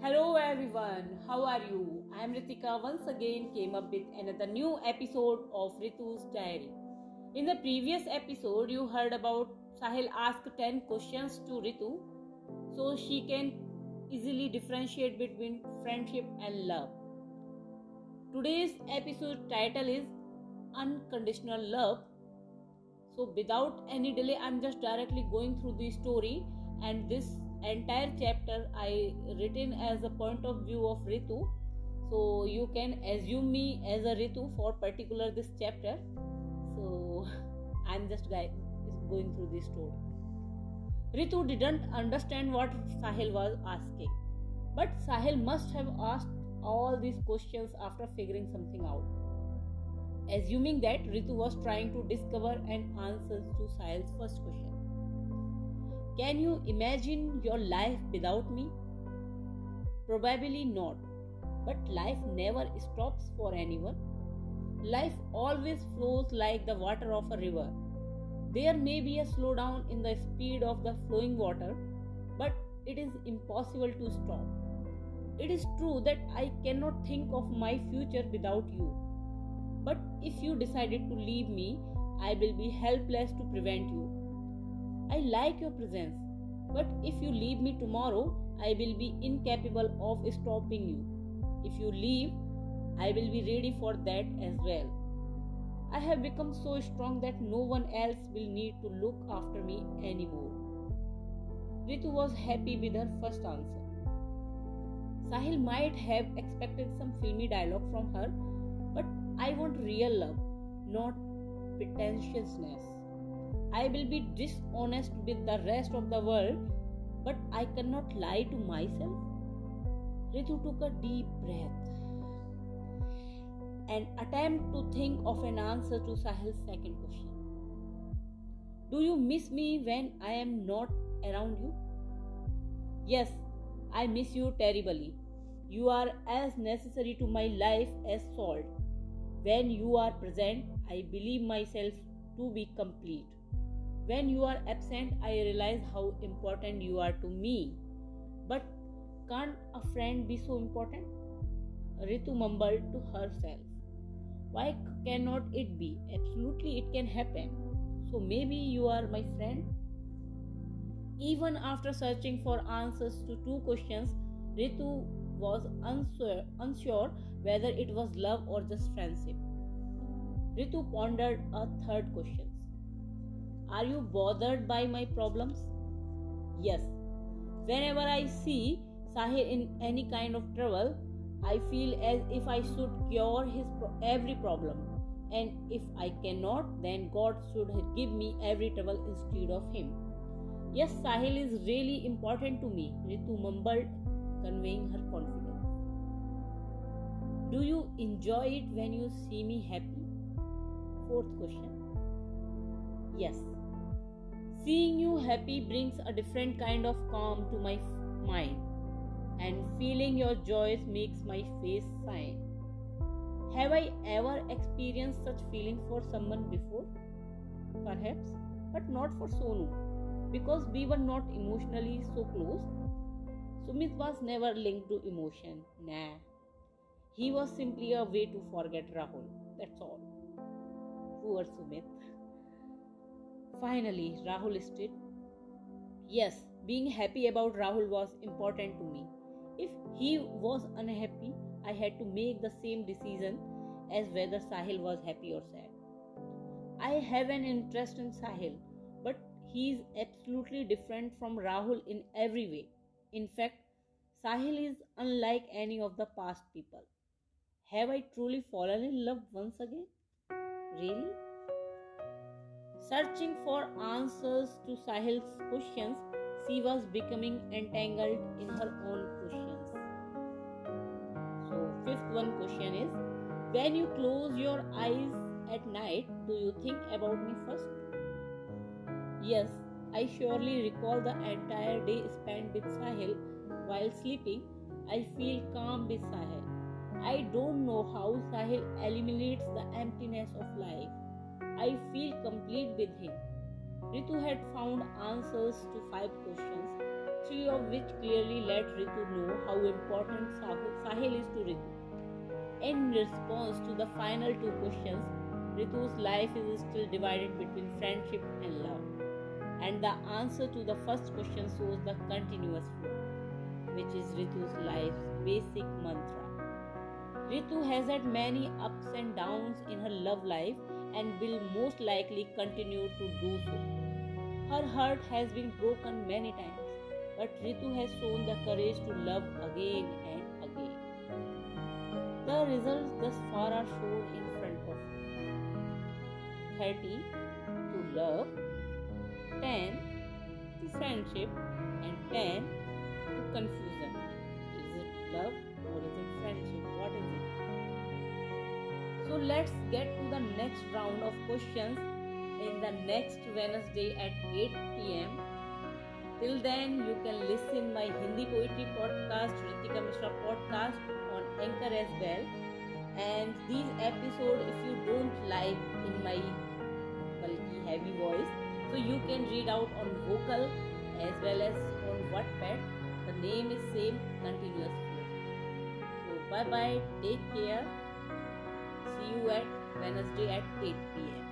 Hello everyone, how are you? I am Ritika once again came up with another new episode of Ritu's Diary. In the previous episode, you heard about Sahil ask 10 questions to Ritu so she can easily differentiate between friendship and love. Today's episode title is Unconditional Love. So, without any delay, I'm just directly going through the story and this entire chapter I written as a point of view of Ritu. So you can assume me as a Ritu for particular this chapter. So I'm just going through this story. Ritu didn't understand what Sahil was asking, but Sahil must have asked all these questions after figuring something out. Assuming that Ritu was trying to discover an answer to Sahil's first question. Can you imagine your life without me? Probably not. But life never stops for anyone. Life always flows like the water of a river. There may be a slowdown in the speed of the flowing water, but it is impossible to stop. It is true that I cannot think of my future without you. But if you decided to leave me, I will be helpless to prevent you. I like your presence, but if you leave me tomorrow, I will be incapable of stopping you. If you leave, I will be ready for that as well. I have become so strong that no one else will need to look after me anymore. Ritu was happy with her first answer. Sahil might have expected some filmy dialogue from her, but I want real love, not pretentiousness. I will be dishonest with the rest of the world, but I cannot lie to myself. Ritu took a deep breath and attempt to think of an answer to Sahil's second question. Do you miss me when I am not around you? Yes, I miss you terribly. You are as necessary to my life as salt. When you are present, I believe myself to be complete. When you are absent, I realize how important you are to me. But can't a friend be so important? Ritu mumbled to herself. Why cannot it be? Absolutely, it can happen. So maybe you are my friend? Even after searching for answers to two questions, Ritu was unsure, unsure whether it was love or just friendship. Ritu pondered a third question are you bothered by my problems? Yes. Whenever I see Sahil in any kind of trouble, I feel as if I should cure his pro- every problem. And if I cannot, then God should give me every trouble instead of him. Yes, Sahil is really important to me, Ritu mumbled, conveying her confidence. Do you enjoy it when you see me happy? Fourth question. Yes. Seeing you happy brings a different kind of calm to my mind, and feeling your joys makes my face shine. Have I ever experienced such feeling for someone before? Perhaps, but not for Sonu, because we were not emotionally so close. Sumit was never linked to emotion. Nah. He was simply a way to forget Rahul. That's all. Poor Sumit. Finally, Rahul stood. Yes, being happy about Rahul was important to me. If he was unhappy, I had to make the same decision as whether Sahil was happy or sad. I have an interest in Sahil, but he is absolutely different from Rahul in every way. In fact, Sahil is unlike any of the past people. Have I truly fallen in love once again? Really? Searching for answers to Sahil's questions, she was becoming entangled in her own questions. So, fifth one question is When you close your eyes at night, do you think about me first? Yes, I surely recall the entire day spent with Sahil while sleeping. I feel calm with Sahil. I don't know how Sahil eliminates the emptiness of life. I feel complete with him. Ritu had found answers to five questions. three of which clearly let Ritu know how important Sahil is to Ritu. In response to the final two questions, Ritu's life is still divided between friendship and love. And the answer to the first question shows the continuous flow, which is Ritu's life's basic mantra. Ritu has had many ups and downs in her love life and will most likely continue to do so. Her heart has been broken many times, but Ritu has shown the courage to love again and again. The results thus far are shown in front of you 30 to love, 10 to friendship, and 10 to confusion. Is it love or is it friendship? So let's get to the next round of questions in the next Wednesday at 8 pm. Till then, you can listen my Hindi poetry podcast, Ritika Mishra podcast on Anchor as well. And these episodes, if you don't like in my bulky heavy voice, so you can read out on vocal as well as on Wattpad. The name is same, continuous. So bye bye, take care. See you at Wednesday at 8 pm.